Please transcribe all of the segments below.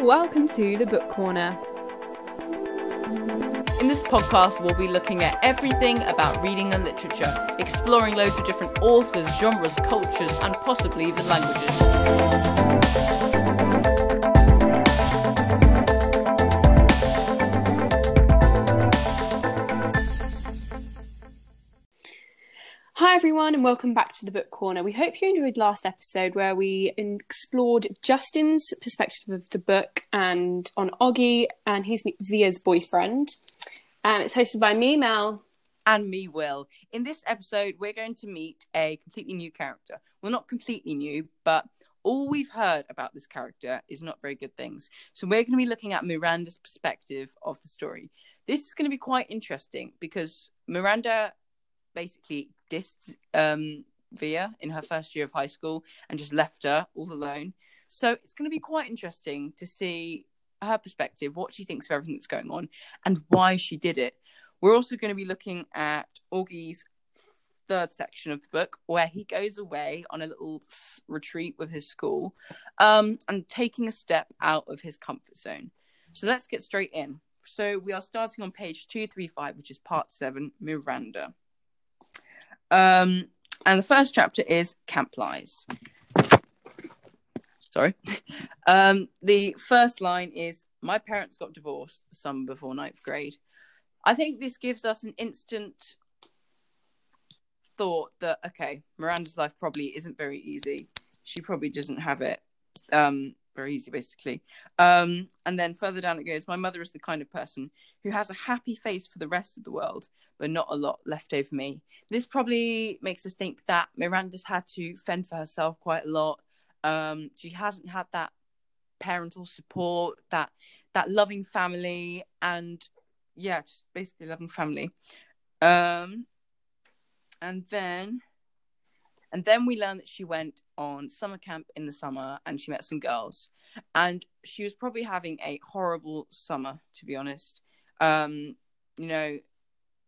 Welcome to the Book Corner. In this podcast, we'll be looking at everything about reading and literature, exploring loads of different authors, genres, cultures, and possibly even languages. Everyone, and welcome back to the Book Corner. We hope you enjoyed last episode where we explored Justin's perspective of the book and on Auggie and his Via's boyfriend. Um, it's hosted by me, Mel. And me, Will. In this episode, we're going to meet a completely new character. Well, not completely new, but all we've heard about this character is not very good things. So we're going to be looking at Miranda's perspective of the story. This is going to be quite interesting because Miranda basically dissed um, Via in her first year of high school and just left her all alone. So it's going to be quite interesting to see her perspective, what she thinks of everything that's going on, and why she did it. We're also going to be looking at Auggie's third section of the book, where he goes away on a little retreat with his school um, and taking a step out of his comfort zone. So let's get straight in. So we are starting on page 235, which is part seven Miranda. Um, and the first chapter is Camp Lies. Sorry. Um, the first line is My parents got divorced the summer before ninth grade. I think this gives us an instant thought that, okay, Miranda's life probably isn't very easy. She probably doesn't have it um, very easy, basically. Um, and then further down it goes My mother is the kind of person who has a happy face for the rest of the world, but not a lot left over me. This probably makes us think that Miranda's had to fend for herself quite a lot. Um, she hasn't had that parental support, that that loving family, and yeah, just basically loving family. Um, and then and then we learned that she went on summer camp in the summer and she met some girls. And she was probably having a horrible summer, to be honest. Um, you know,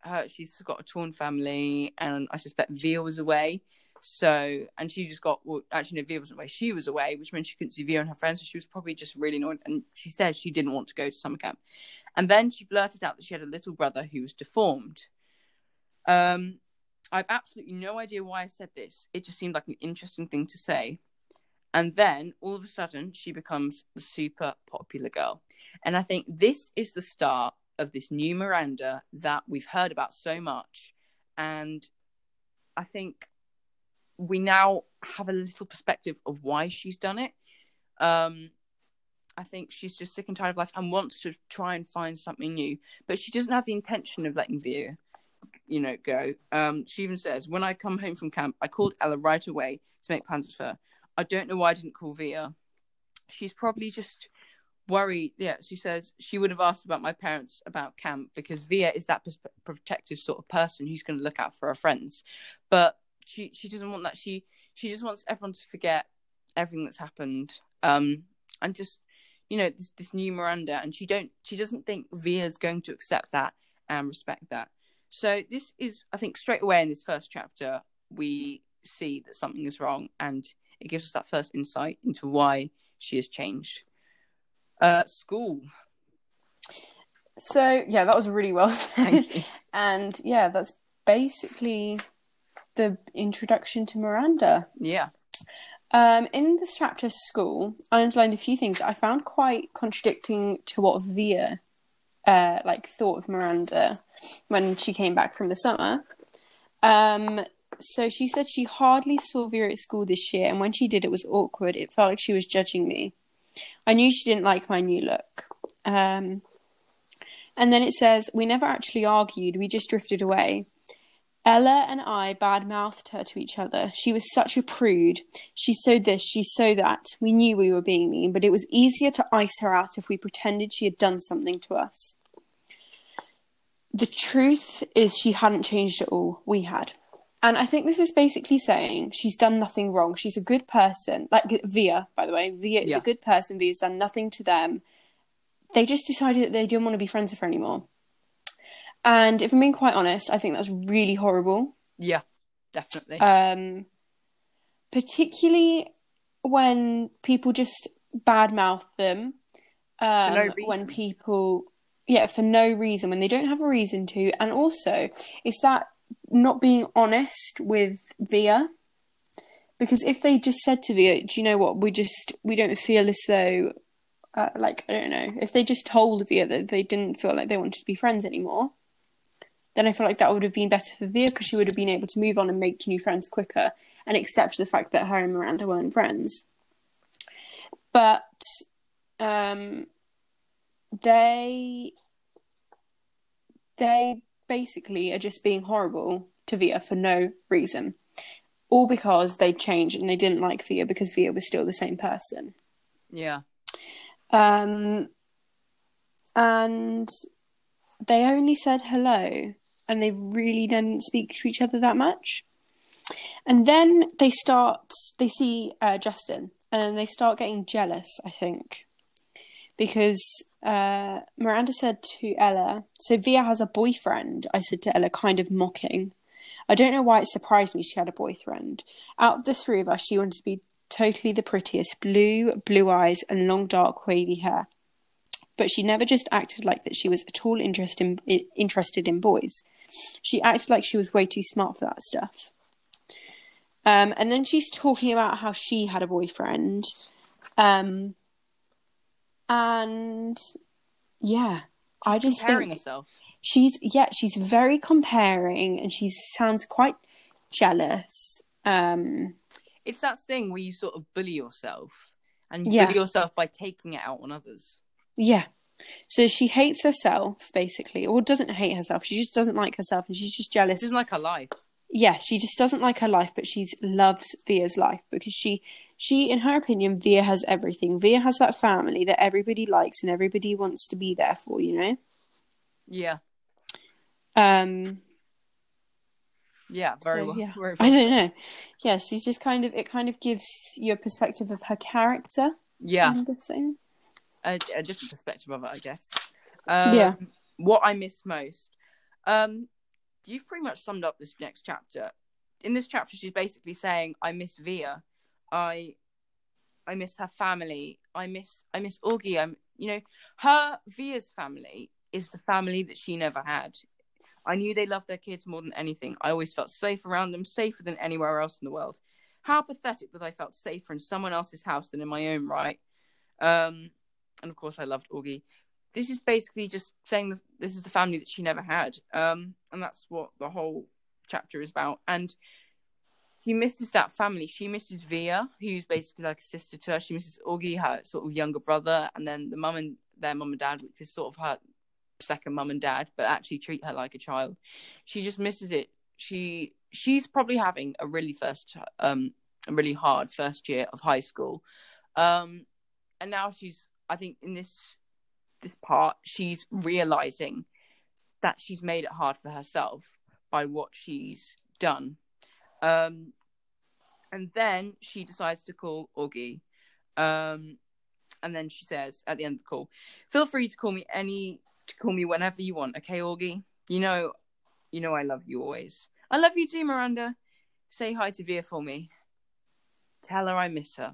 her she's got a torn family and I suspect Via was away. So and she just got well actually no Via wasn't away, she was away, which meant she couldn't see Via and her friends, so she was probably just really annoyed and she said she didn't want to go to summer camp. And then she blurted out that she had a little brother who was deformed. Um I've absolutely no idea why I said this. It just seemed like an interesting thing to say. And then all of a sudden, she becomes the super popular girl. And I think this is the start of this new Miranda that we've heard about so much. And I think we now have a little perspective of why she's done it. Um, I think she's just sick and tired of life and wants to try and find something new, but she doesn't have the intention of letting Via you know, go. Um, she even says, when I come home from camp, I called Ella right away to make plans with her. I don't know why I didn't call Via. She's probably just worried. Yeah, she says she would have asked about my parents about camp because Via is that protective sort of person who's going to look out for her friends. But she she doesn't want that. She she just wants everyone to forget everything that's happened. Um, and just you know this this new Miranda, and she don't she doesn't think Via's going to accept that and respect that. So this is, I think, straight away in this first chapter, we see that something is wrong, and it gives us that first insight into why she has changed. Uh, school. So yeah, that was really well said, and yeah, that's basically the introduction to Miranda. Yeah. Um, in this chapter, school, I underlined a few things I found quite contradicting to what Via uh, like thought of Miranda when she came back from the summer. Um, so she said she hardly saw Via at school this year, and when she did, it was awkward. It felt like she was judging me. I knew she didn't like my new look. Um, and then it says, We never actually argued, we just drifted away. Ella and I badmouthed her to each other. She was such a prude. She so this, she so that. We knew we were being mean, but it was easier to ice her out if we pretended she had done something to us. The truth is, she hadn't changed at all. We had. And I think this is basically saying she's done nothing wrong. She's a good person. Like Via, by the way. Via is Yeah. a good person. Via's done nothing to them. They just decided that they didn't want to be friends with her anymore. And if I'm being quite honest, I think that's really horrible. Yeah, definitely. Um, particularly when people just badmouth them. Um, no when people, yeah, for no reason, when they don't have a reason to. And also, it's that not being honest with Via. Because if they just said to Via, do you know what, we just, we don't feel as though, uh, like, I don't know, if they just told Via that they didn't feel like they wanted to be friends anymore, then I feel like that would have been better for Via because she would have been able to move on and make new friends quicker and accept the fact that her and Miranda weren't friends. But um, they they basically are just being horrible to Via for no reason, all because they changed and they didn't like Via because Via was still the same person. Yeah. Um, and they only said hello, and they really didn't speak to each other that much. And then they start, they see uh, Justin, and then they start getting jealous, I think. Because uh, Miranda said to Ella, so Via has a boyfriend, I said to Ella, kind of mocking. I don't know why it surprised me she had a boyfriend. Out of the three of us, she wanted to be totally the prettiest blue, blue eyes, and long, dark, wavy hair. But she never just acted like that she was at all interest in, interested in boys. She acted like she was way too smart for that stuff. Um, and then she's talking about how she had a boyfriend. Um, and yeah, I just Comparing think herself. she's yeah she's very comparing and she sounds quite jealous. Um, It's that thing where you sort of bully yourself and you Yeah. bully yourself by taking it out on others. Yeah. So she hates herself, basically, or doesn't hate herself. She just doesn't like herself, and she's just jealous. This is like her life. yeah, she just doesn't like her life, but she loves Via's life because she, she, in her opinion, Via has everything. Via has that family that everybody likes and everybody wants to be there for. You know. Yeah. Um. Yeah, very so, well. yeah. very I don't know. Yeah, she's just kind of. It kind of gives you a perspective of her character. Yeah, I'm guessing. A, a different perspective of it, I guess. Um, Yeah. What I miss most. Um, you've pretty much summed up this next chapter. In this chapter, she's basically saying, "I miss Via. I, I miss her family. I miss, I miss Auggie. I'm, you know, her Via's family is the family that she never had. I knew they loved their kids more than anything. I always felt safe around them, safer than anywhere else in the world. How pathetic that I felt safer in someone else's house than in my own right. Um, and of course, I loved Auggie. This is basically just saying that this is the family that she never had, um, and that's what the whole chapter is about. And she misses that family. She misses Via, who's basically like a sister to her. She misses Auggie, her sort of younger brother, and then the mum and their mum and dad, which is sort of her second mum and dad, but actually treat her like a child. She just misses it. She she's probably having a really first um a really hard first year of high school. Um and now she's I think in this this part she's realizing that she's made it hard for herself by what she's done. Um and then she decides to call Auggie. Um and then she says at the end of the call, feel free to call me any to call me whenever you want, okay, Auggie? You know you know I love you always. I love you too, Miranda. Say hi to Via for me. Tell her I miss her.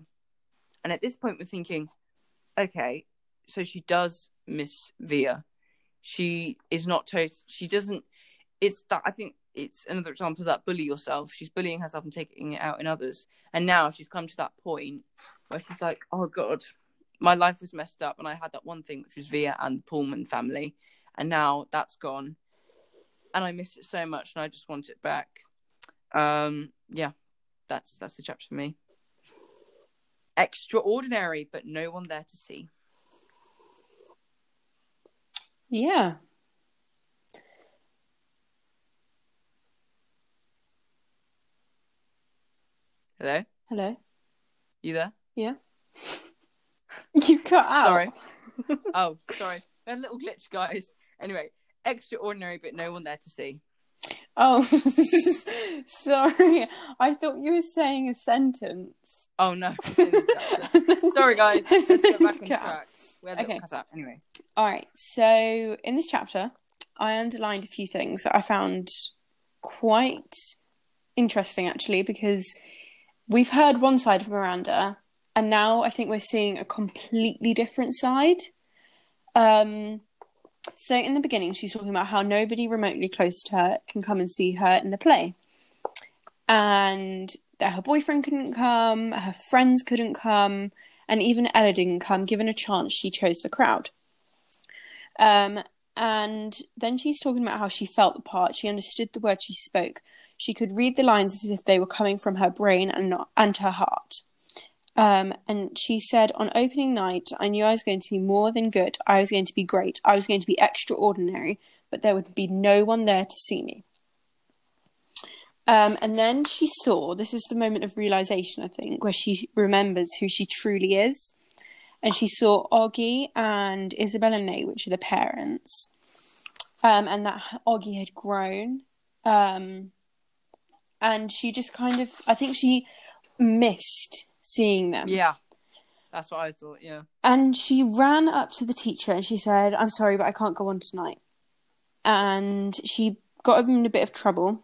And at this point we're thinking, okay, so she does miss Via. She is not total she doesn't it's that I think it's another example of that bully yourself. She's bullying herself and taking it out in others. And now she's come to that point where she's like, Oh God, my life was messed up and I had that one thing which was Via and the Pullman family. And now that's gone. And I miss it so much and I just want it back. Um yeah, that's that's the chapter for me. Extraordinary, but no one there to see. Yeah. Hello? Hello. You there? Yeah. you cut out. Sorry. oh, sorry. A little glitch, guys. Anyway, extraordinary, but no one there to see. Oh, sorry. I thought you were saying a sentence. Oh no. sorry, guys. Let's get back on track. We had a Okay. Anyway. All right. So in this chapter, I underlined a few things that I found quite interesting, actually, because we've heard one side of Miranda, and now I think we're seeing a completely different side. Um, so in the beginning, she's talking about how nobody remotely close to her can come and see her in the play, and that her boyfriend couldn't come, her friends couldn't come, and even Ella didn't come. Given a chance, she chose the crowd. Um, and then she's talking about how she felt the part. She understood the words she spoke. She could read the lines as if they were coming from her brain and not and her heart. Um, and she said, on opening night, I knew I was going to be more than good. I was going to be great. I was going to be extraordinary, but there would be no one there to see me. Um, and then she saw this is the moment of realization, I think, where she remembers who she truly is. And she saw Auggie and Isabel and Nate, which are the parents, um, and that Auggie had grown. Um, and she just kind of, I think she missed seeing them. Yeah. That's what I thought, yeah. And she ran up to the teacher and she said, I'm sorry, but I can't go on tonight. And she got him in a bit of trouble.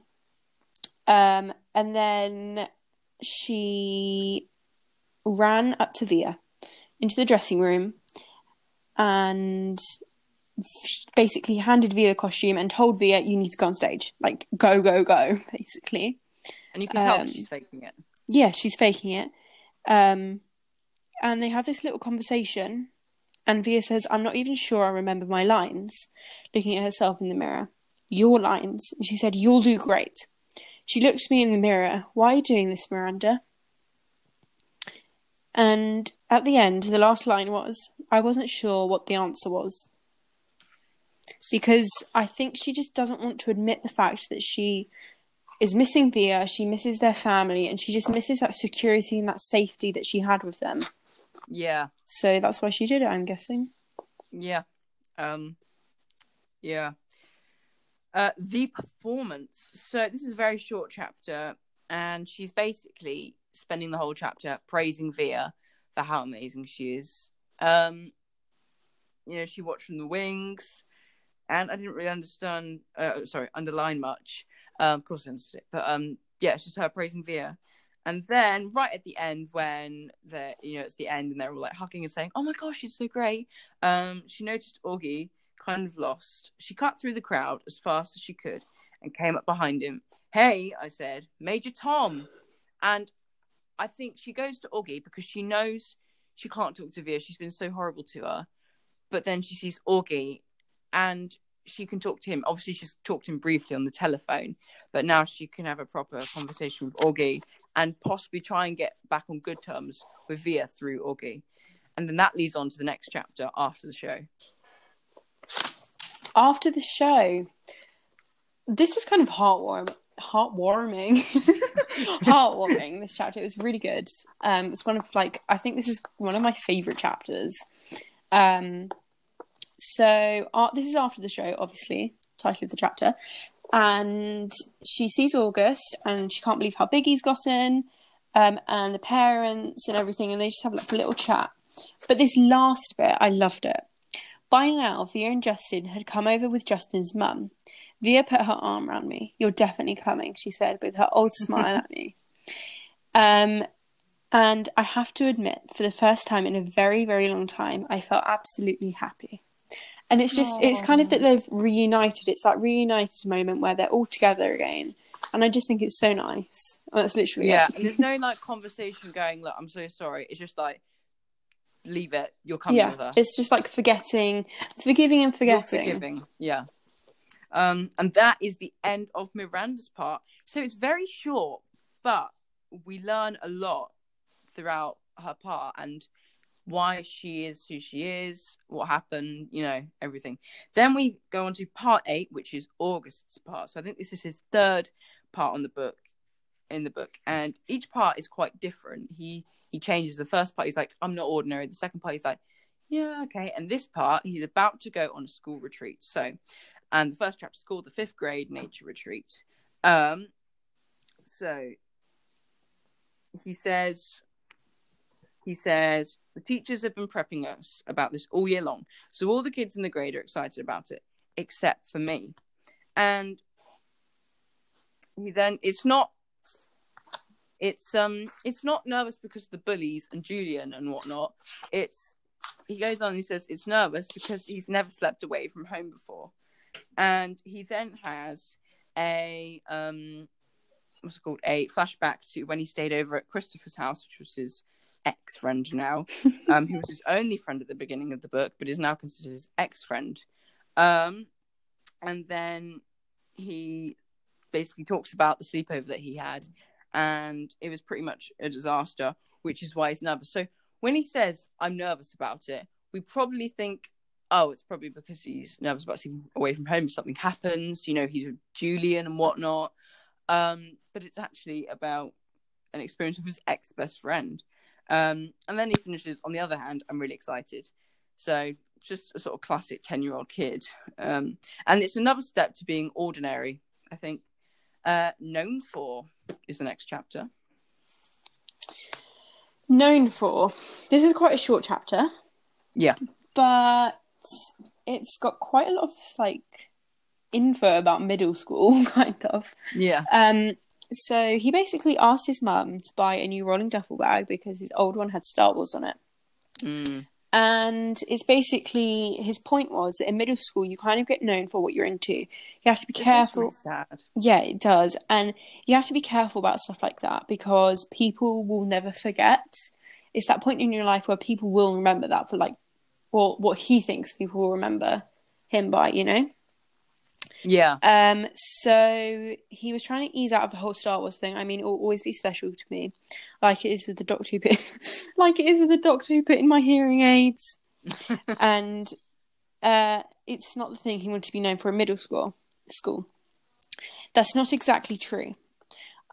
Um, and then she ran up to Via into the dressing room and basically handed Via the costume and told Via, you need to go on stage. Like, go, go, go, basically. And you can tell Um, she's faking it. Yeah, she's faking it. Um, and they have this little conversation. And Via says, I'm not even sure I remember my lines, looking at herself in the mirror. Your lines. And she said, You'll do great. She looked me in the mirror. Why are you doing this, Miranda? And at the end, the last line was, I wasn't sure what the answer was. Because I think she just doesn't want to admit the fact that she is missing Via, she misses their family, and she just misses that security and that safety that she had with them. Yeah. So that's why she did it, I'm guessing. Yeah. Um yeah. Uh the performance. So this is a very short chapter and she's basically spending the whole chapter praising Via for how amazing she is. Um you know, she watched from the wings and I didn't really understand uh sorry, underline much. Um of course I understood it. But um yeah, it's just her praising Via. And then right at the end, when the you know it's the end and they're all like hugging and saying, "Oh my gosh, she's so great," um, she noticed Auggie kind of lost. She cut through the crowd as fast as she could and came up behind him. Hey, I said, Major Tom, and I think she goes to Auggie because she knows she can't talk to Via. She's been so horrible to her, but then she sees Auggie and she can talk to him. Obviously, she's talked to him briefly on the telephone, but now she can have a proper conversation with Auggie and possibly try and get back on good terms with Via through Auggie. And then that leads on to the next chapter after the show. After the show, this was kind of heartwarming. Heartwarming, heartwarming. This chapter it was really good. Um, it's one of like I think this is one of my favorite chapters. Um, so uh, this is after the show, obviously, title of the chapter, and she sees August and she can't believe how big he's gotten, um, and the parents and everything, and they just have like a little chat. But this last bit, I loved it. By now, Via and Justin had come over with Justin's mum. Via put her arm around me. You're definitely coming, she said, with her old smile at me. Um, and I have to admit, for the first time in a very, very long time, I felt absolutely happy. And it's just, it's kind of that they've reunited. It's that reunited moment where they're all together again. And I just think it's so nice. And that's literally Yeah, it. there's no like conversation going, look, I'm so sorry. It's just like, leave it. You're coming yeah, with us. it's just like forgetting, forgiving and You're forgetting. forgiving. Yeah. Um, and that is the end of Miranda's part. So it's very short, but we learn a lot throughout her part and why she is who she is, what happened, you know, everything. Then we go on to part eight, which is August's part. So I think this is his third part on the book in the book. And each part is quite different. He he changes the first part, he's like, I'm not ordinary. The second part, he's like, Yeah, okay. And this part, he's about to go on a school retreat. So and the first chapter is called the fifth grade nature retreat. Um so he says he says the teachers have been prepping us about this all year long so all the kids in the grade are excited about it except for me and he then it's not It's um, it's not nervous because of the bullies and Julian and whatnot. It's he goes on. He says it's nervous because he's never slept away from home before, and he then has a um, what's it called? A flashback to when he stayed over at Christopher's house, which was his ex friend now, um, who was his only friend at the beginning of the book, but is now considered his ex friend. Um, and then he basically talks about the sleepover that he had, and it was pretty much a disaster, which is why he's nervous. So when he says, I'm nervous about it, we probably think, oh, it's probably because he's nervous about sleeping away from home. Something happens, you know, he's with Julian and whatnot. Um, but it's actually about an experience with his ex best friend. Um, and then he finishes, on the other hand, I'm really excited. So just a sort of classic 10 year old kid. Um, and it's another step to being ordinary, I think. Uh, known for is the next chapter. Known for. This is quite a short chapter. Yeah. But it's got quite a lot of like info about middle school, kind of. Yeah. Um, so he basically asked his mum to buy a new rolling duffel bag because his old one had Star Wars on it. Mm. And it's basically his point was that in middle school you kind of get known for what you're into. You have to be This is careful. sad. Yeah, it does. And you have to be careful about stuff like that because people will never forget. It's that point in your life where people will remember that for like, or what he thinks people will remember him by, you know? Yeah. Um, so he was trying to ease out of the whole Star Wars thing. I mean, it will always be special to me, like it is with the doctor who put, like it is with the doctor who put in my hearing aids, and uh, it's not the thing he wanted to be known for in middle school. School, that's not exactly true.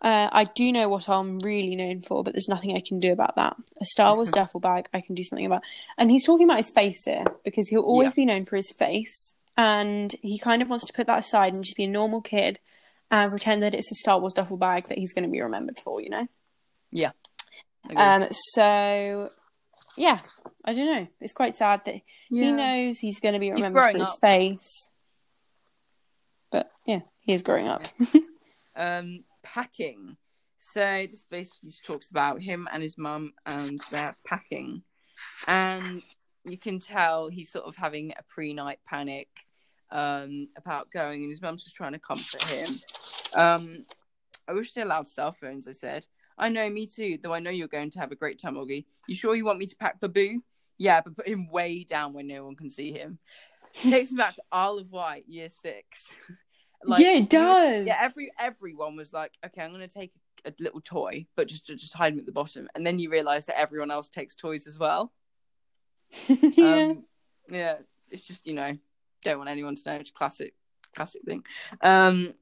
Uh, I do know what I'm really known for, but there's nothing I can do about that. A Star Wars duffel bag, I can do something about. And he's talking about his face here because he'll always be known for his face, and he kind of wants to put that aside and just be a normal kid and pretend that it's a Star Wars duffel bag that he's going to be remembered for, you know. Yeah. Um, so yeah, I don't know. It's quite sad that he knows he's going to be remembered for his up. face, but yeah, he is growing up. um, packing. So this basically talks about him and his mum and their packing, and you can tell he's sort of having a pre-night panic um, about going, and his mum's just trying to comfort him. Um, I wish they allowed cell phones. I said, I know, me too. Though I know you're going to have a great time, Auggie. You sure you want me to pack Babu? Yeah, but put him way down where no one can see him. Takes me back to Isle of Wight, year six. Like, yeah, it does. yeah, every everyone was like, okay, I'm gonna take a little toy, but just just hide him at the bottom, and then you realize that everyone else takes toys as well. yeah. Um, yeah, it's just you know, don't want anyone to know. It's a classic, classic thing. Um,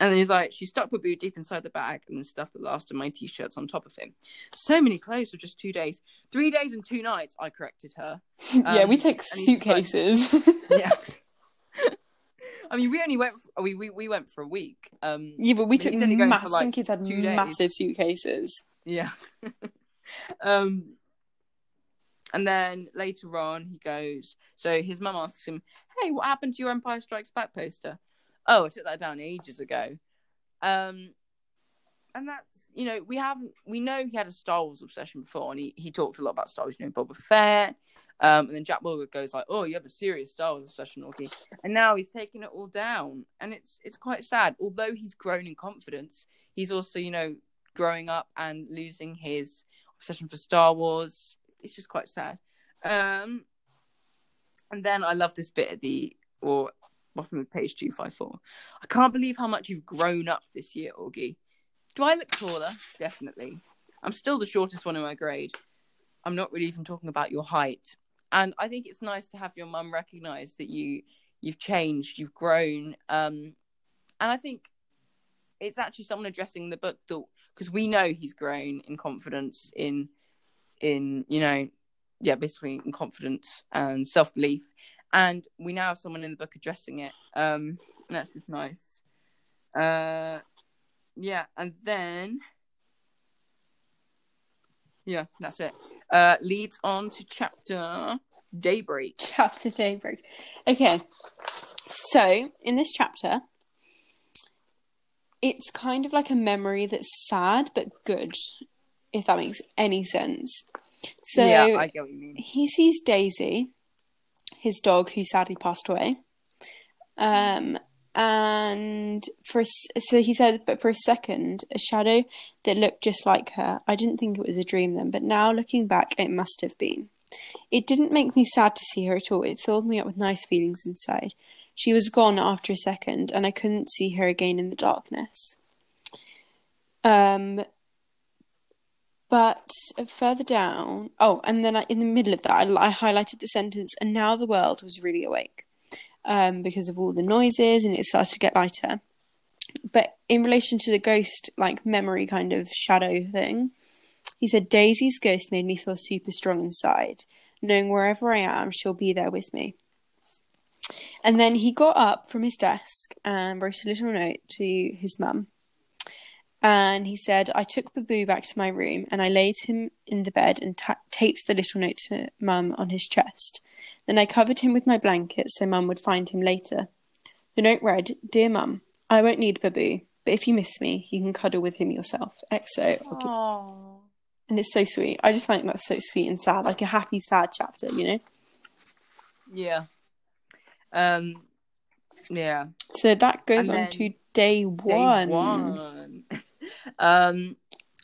and then he's like, she stuck Babu deep inside the bag and then stuffed the last of my t-shirts on top of him. So many clothes for just two days, three days and two nights. I corrected her. yeah, we um, take just like- suitcases. Yeah. I mean, we only went. For, we, we we went for a week. Um, yeah, but we took he's only going massive. like, kids had days. massive suitcases. Yeah. um and then later on he goes so his mum asks him, Hey, what happened to your Empire Strikes Back poster? Oh, I took that down ages ago. Um and that's you know, we haven't we know he had a Star Wars obsession before and he, he talked a lot about Star Wars, you know, Boba Fett. Um and then Jack Wilbur goes like, Oh, you have a serious Star Wars obsession, Auggie. And now he's taking it all down. And it's it's quite sad. Although he's grown in confidence, he's also, you know, growing up and losing his obsession for Star Wars. It's just quite sad. Um, and then I love this bit at the or bottom of page two five four. I can't believe how much you've grown up this year, Auggie. Do I look taller? Definitely. I'm still the shortest one in my grade. I'm not really even talking about your height. And I think it's nice to have your mum recognise that you you've changed, you've grown. Um, and I think it's actually someone addressing the book that because we know he's grown in confidence in in you know yeah basically in confidence and self-belief. And we now have someone in the book addressing it. Um that's just nice. Uh yeah and then yeah that's it. Uh leads on to chapter daybreak. Chapter Daybreak. Okay, so in this chapter, it's kind of like a memory that's sad but good, if that makes any sense. So yeah, I get what you mean. he sees Daisy, his dog, who sadly passed away. Um, and for a so he said, but for a second, a shadow that looked just like her. I didn't think it was a dream then, but now looking back, it must have been. It didn't make me sad to see her at all. It filled me up with nice feelings inside. She was gone after a second, and I couldn't see her again in the darkness. Um, but further down, oh, and then I, in the middle of that, I, I highlighted the sentence, and now the world was really awake um, because of all the noises, and it started to get lighter. But in relation to the ghost, like memory kind of shadow thing, he said, Daisy's ghost made me feel super strong inside, knowing wherever I am, she'll be there with me. And then he got up from his desk and wrote a little note to his mum. And he said, I took Babu back to my room and I laid him in the bed and ta- taped the little note to mum on his chest. Then I covered him with my blanket so mum would find him later. The note read, Dear mum, I won't need Babu, but if you miss me, you can cuddle with him yourself. EXO. And it's so sweet. I just find that's so sweet and sad, like a happy, sad chapter, you know? Yeah. Um. Yeah. So that goes on to day one. Day one. Um,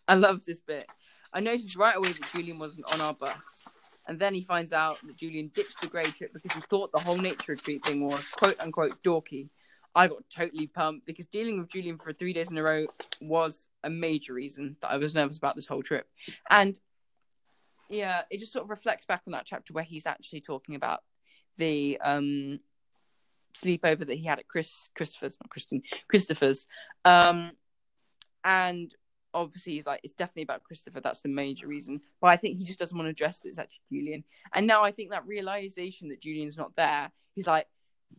I love this bit. I noticed right away that Julian wasn't on our bus, and then he finds out that Julian ditched the grey trip because he thought the whole nature retreat thing was quote unquote dorky. I got totally pumped because dealing with Julian for three days in a row was a major reason that I was nervous about this whole trip. And yeah, it just sort of reflects back on that chapter where he's actually talking about the um sleepover that he had at Chris Christopher's, not Kristen, Christopher's. Um and obviously he's like, it's definitely about Christopher, that's the major reason. But I think he just doesn't want to address that it's actually Julian. And now I think that realization that Julian's not there, he's like,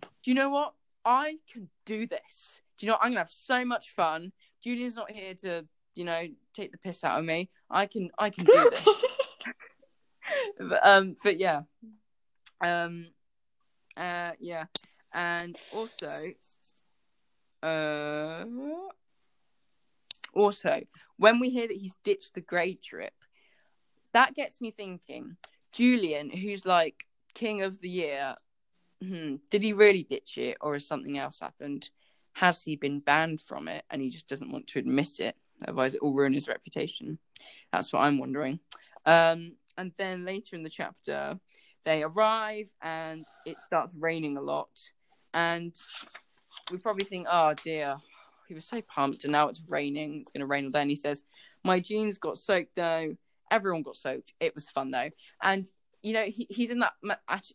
Do you know what? I can do this. Do you know what? I'm gonna have so much fun. Julian's not here to, you know, take the piss out of me. I can I can do this. but, um but yeah. Um uh yeah. And also uh also when we hear that he's ditched the grey trip, that gets me thinking, Julian, who's like king of the year, hmm, did he really ditch it or has something else happened? Has he been banned from it and he just doesn't want to admit it? Otherwise, it will ruin his reputation. That's what I'm wondering. Um, and then later in the chapter, they arrive and it starts raining a lot. And we probably think, oh dear, he was so pumped and now it's raining. It's going to rain all day. And he says, my jeans got soaked though. Everyone got soaked. It was fun though. And, you know, he, he's in that,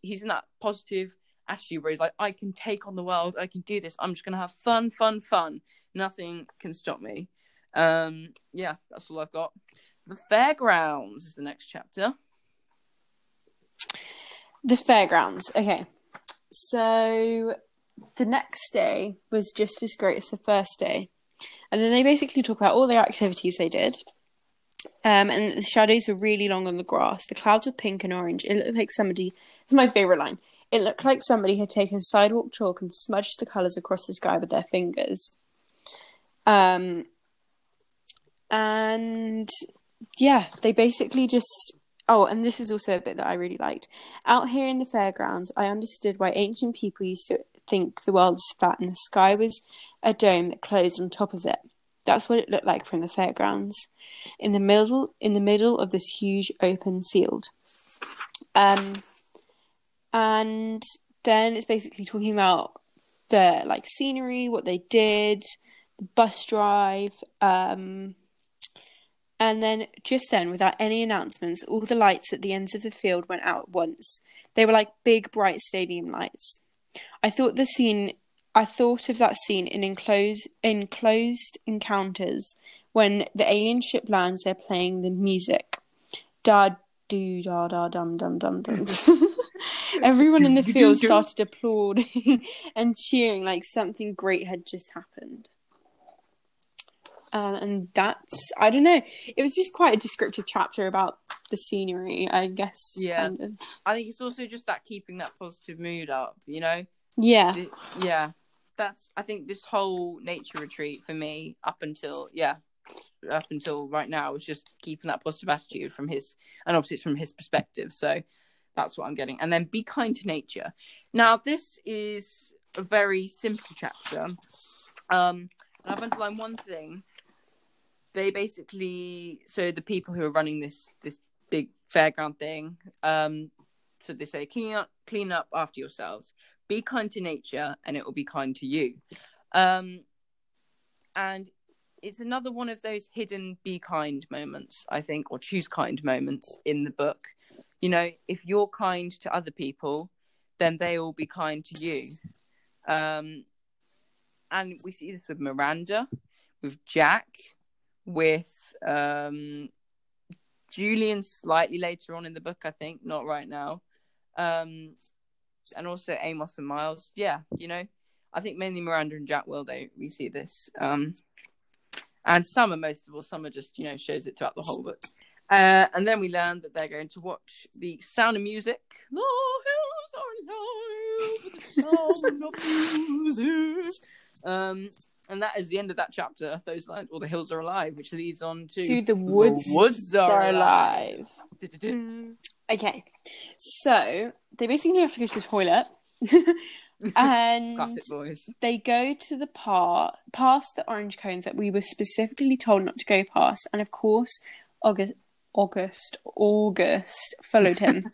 he's in that positive attitude where he's like, I can take on the world. I can do this. I'm just going to have fun, fun, fun. Nothing can stop me. Um, yeah, that's all I've got. The fairgrounds is the next chapter. The fairgrounds. Okay. So the next day was just as great as the first day. And then they basically talk about all the activities they did. Um, and the shadows were really long on the grass. The clouds were pink and orange. It looked like somebody. It's my favorite line. It looked like somebody had taken sidewalk chalk and smudged the colors across the sky with their fingers. Um, and yeah, they basically just. Oh, and this is also a bit that I really liked. Out here in the fairgrounds, I understood why ancient people used to think the world was flat and the sky was a dome that closed on top of it. That's what it looked like from the fairgrounds. In the middle, in the middle of this huge open field. Um, and then it's basically talking about the like scenery, what they did, the bus drive, um, and then just then, without any announcements, all the lights at the ends of the field went out at once. They were like big, bright stadium lights. I thought the scene. I thought of that scene in enclosed enclosed encounters when the alien ship lands. They're playing the music, da do da da dum dum dum dum. Everyone in the field started applauding and cheering like something great had just happened. Um, and that's I don't know. It was just quite a descriptive chapter about the scenery, I guess. Yeah. Kind of. I think it's also just that keeping that positive mood up, you know? Yeah. Yeah that's I think this whole nature retreat for me up until yeah up until right now was just keeping that positive attitude from his and obviously it's from his perspective so that's what I'm getting and then be kind to nature now this is a very simple chapter um and I've underlined one thing they basically so the people who are running this this big fairground thing um so they say clean up clean up after yourselves. Be kind to nature and it will be kind to you. Um and it's another one of those hidden be kind moments i think or choose kind moments in the book. You know if you're kind to other people then they will be kind to you. Um and we see this with miranda with jack with um julian slightly later on in the book i think not right now. Um and also amos and miles. Yeah you know i think mainly miranda and jack will they we see this. Um and are most of all some are just you know shows it throughout the whole book. Uh, and then we learn that they're going to watch the sound of music. Hills are alive the sound of music. Um and that is the end of that chapter. Those lines all the hills are alive which leads on to To the woods, The woods are alive. Du-du-du. Okay, so they basically have to go to the toilet, and classic boys. they go to the part past the orange cones that we were specifically told not to go past, and of course, August, August, August followed him.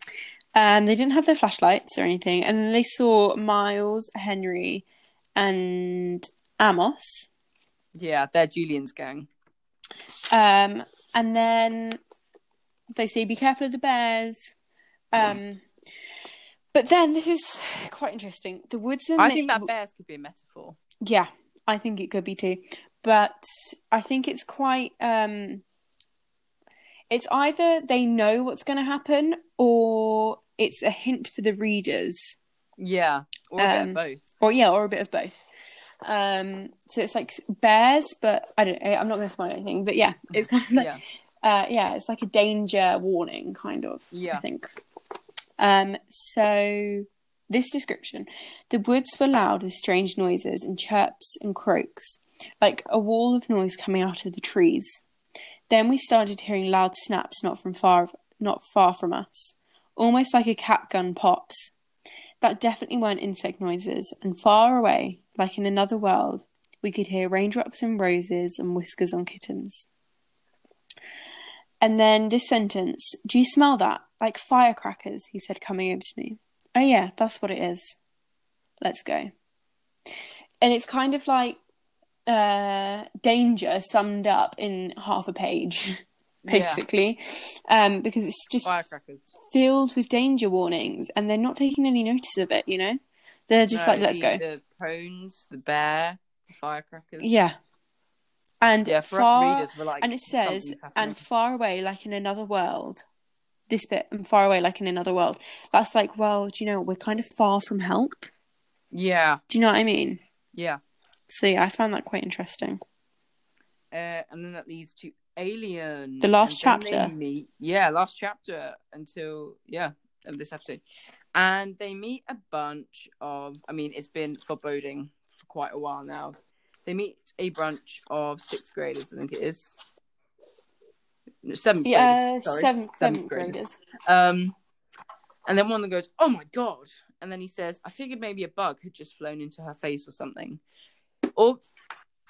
um, they didn't have their flashlights or anything, and they saw Miles, Henry, and Amos. yeah they're julian's gang Um, and then they say, "Be careful of the bears." Um, but then this is quite interesting. The woods i think that bears could be a metaphor Yeah, I think it could be too. But I think it's quite. Um, it's either they know what's going to happen, or it's a hint for the readers, yeah or a bit Um, of both or yeah, or a bit of both. Um, so it's like bears, but I don't. I'm not going to spoil anything. But yeah, it's kind of like yeah uh, yeah, it's like a danger warning, kind of. Yeah. I think. Um, so this description: the woods were loud with strange noises and chirps and croaks, like a wall of noise coming out of the trees. Then we started hearing loud snaps not from far, not far from us, almost like a cat gun pops. That definitely weren't insect noises, and far away, like in another world, we could hear raindrops and roses and whiskers on kittens. And then this sentence, do you smell that? Like firecrackers, he said, coming over to me. Oh, yeah, that's what it is. Let's go. And it's kind of like uh, danger summed up in half a page, basically, um, because it's just filled with danger warnings and they're not taking any notice of it, you know? They're just No, like, let's the, go. The crones, the bear, the firecrackers. Yeah. And Yeah, for far, readers, like, and it says, and far away, like in another world. This bit, and far away, like in another world. That's like, well, do you know, we're kind of far from help. yeah, Do you know what I mean? yeah. So yeah, I found that quite interesting. Uh, and then that leads to Alien. The last And then they chapter. meet, yeah, last chapter until yeah of this episode, and they meet a bunch of. I mean, it's been foreboding for quite a while now. They meet a bunch of sixth graders. I think it is. No, Seventh Yeah, graders. seventh, Seventh seventh graders. graders. Um, and then one of them goes, "Oh my god!" And then he says, "I figured maybe a bug had just flown into her face or something." Or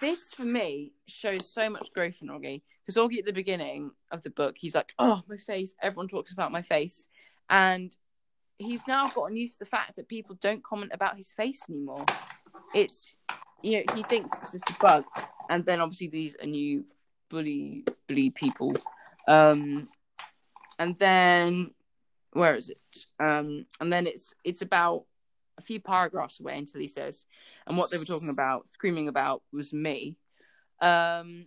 this for me shows so much growth in Auggie because Auggie at the beginning of the book, he's like, "Oh, my face! Everyone talks about my face," and he's now gotten used to the fact that people don't comment about his face anymore. It's you know he thinks it's just a bug, and then obviously these are new bully bully people, um, and then where is it? Um, and then it's it's about a few paragraphs away until he says, and what they were talking about, screaming about, was me. Um,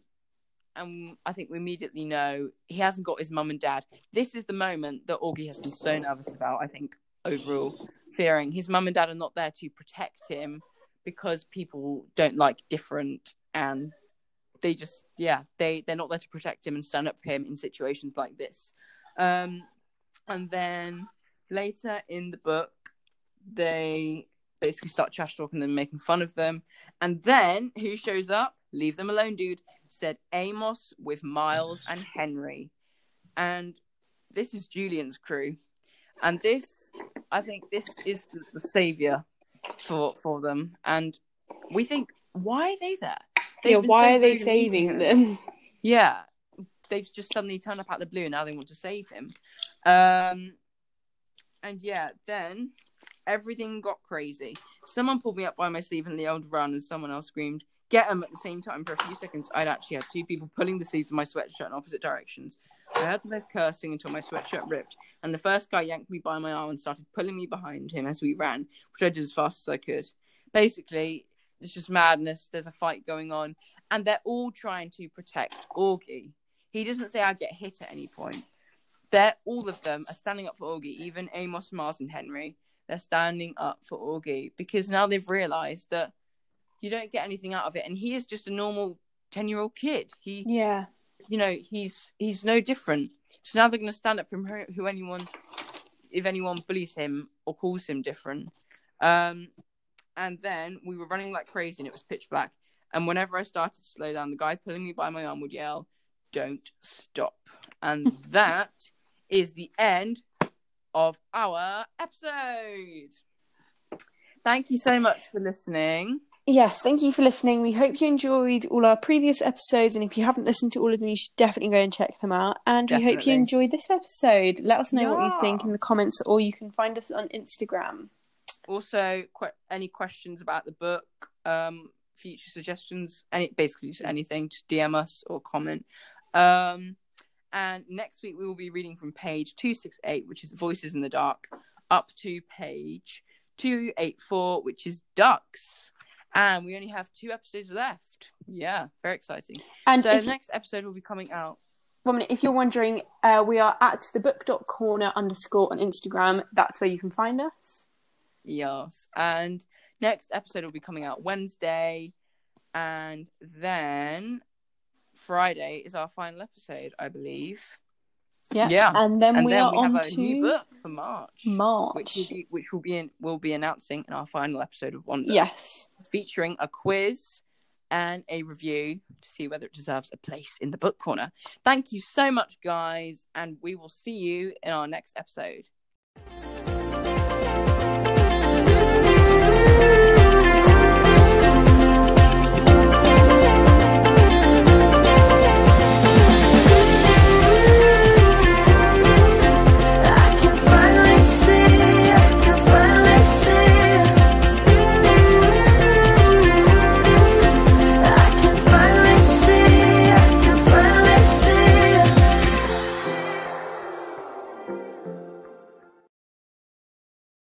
and I think we immediately know he hasn't got his mum and dad. This is the moment that Auggie has been so nervous about. I think overall, fearing his mum and dad are not there to protect him because people don't like different and they just yeah they they're not there to protect him and stand up for him in situations like this. Um, and then later in the book, they basically start trash talking and making fun of them. And then who shows up? Leave them alone, dude. Said Amos with Miles and Henry. And this is Julian's crew. And this, I think, this is the, the savior for for them. And we think, why are they there? They've yeah, why are they rude and mean to saving them? Yeah, they've just suddenly turned up out of the blue, and now they want to save him. Um, and yeah, then everything got crazy. Someone pulled me up by my sleeve in the old run, and someone else screamed, "Get him!" At the same time, for a few seconds, I'd actually had two people pulling the sleeves of my sweatshirt in opposite directions. I heard them cursing until my sweatshirt ripped, and the first guy yanked me by my arm and started pulling me behind him as we ran, which I did as fast as I could. Basically, it's just madness. There's a fight going on, and they're all trying to protect Auggie. He doesn't say I get hit at any point. They're all of them are standing up for Auggie, even Amos, Mars, and Henry. They're standing up for Auggie because now they've realised that you don't get anything out of it, and he is just a normal ten-year-old kid. He Yeah. you know he's he's no different. So now they're going to stand up for who, who anyone if anyone bullies him or calls him different. Um and then we were running like crazy and it was pitch black. And whenever i started to slow down the guy pulling me by my arm would yell don't stop. And that is the end of our episode thank you so much for listening Yes, thank you for listening. We hope you enjoyed all our previous episodes, and if you haven't listened to all of them, you should definitely go and check them out. And we hope you Definitely. enjoyed this episode. Let us know what you think in the comments, or you can find us on Instagram. also que- any questions about the book um future suggestions any basically just anything just dm us or comment um and next week we will be reading from page 268 which is voices in the dark up to page 284 which is ducks and we only have two episodes left yeah very exciting And so the next episode will be coming out one minute, if you're wondering, uh, we are at the book.corner underscore on Instagram. That's where you can find us. Yes. And next episode will be coming out Wednesday. And then Friday is our final episode, I believe. Yeah. Yeah. And then and we then are we on have a to new book for March. March. Which will be which will be in will be announcing in our final episode of Wonder. Yes. Featuring a quiz and a review to see whether it deserves a place in the book corner. Thank you so much, guys, and we will see you in our next episode.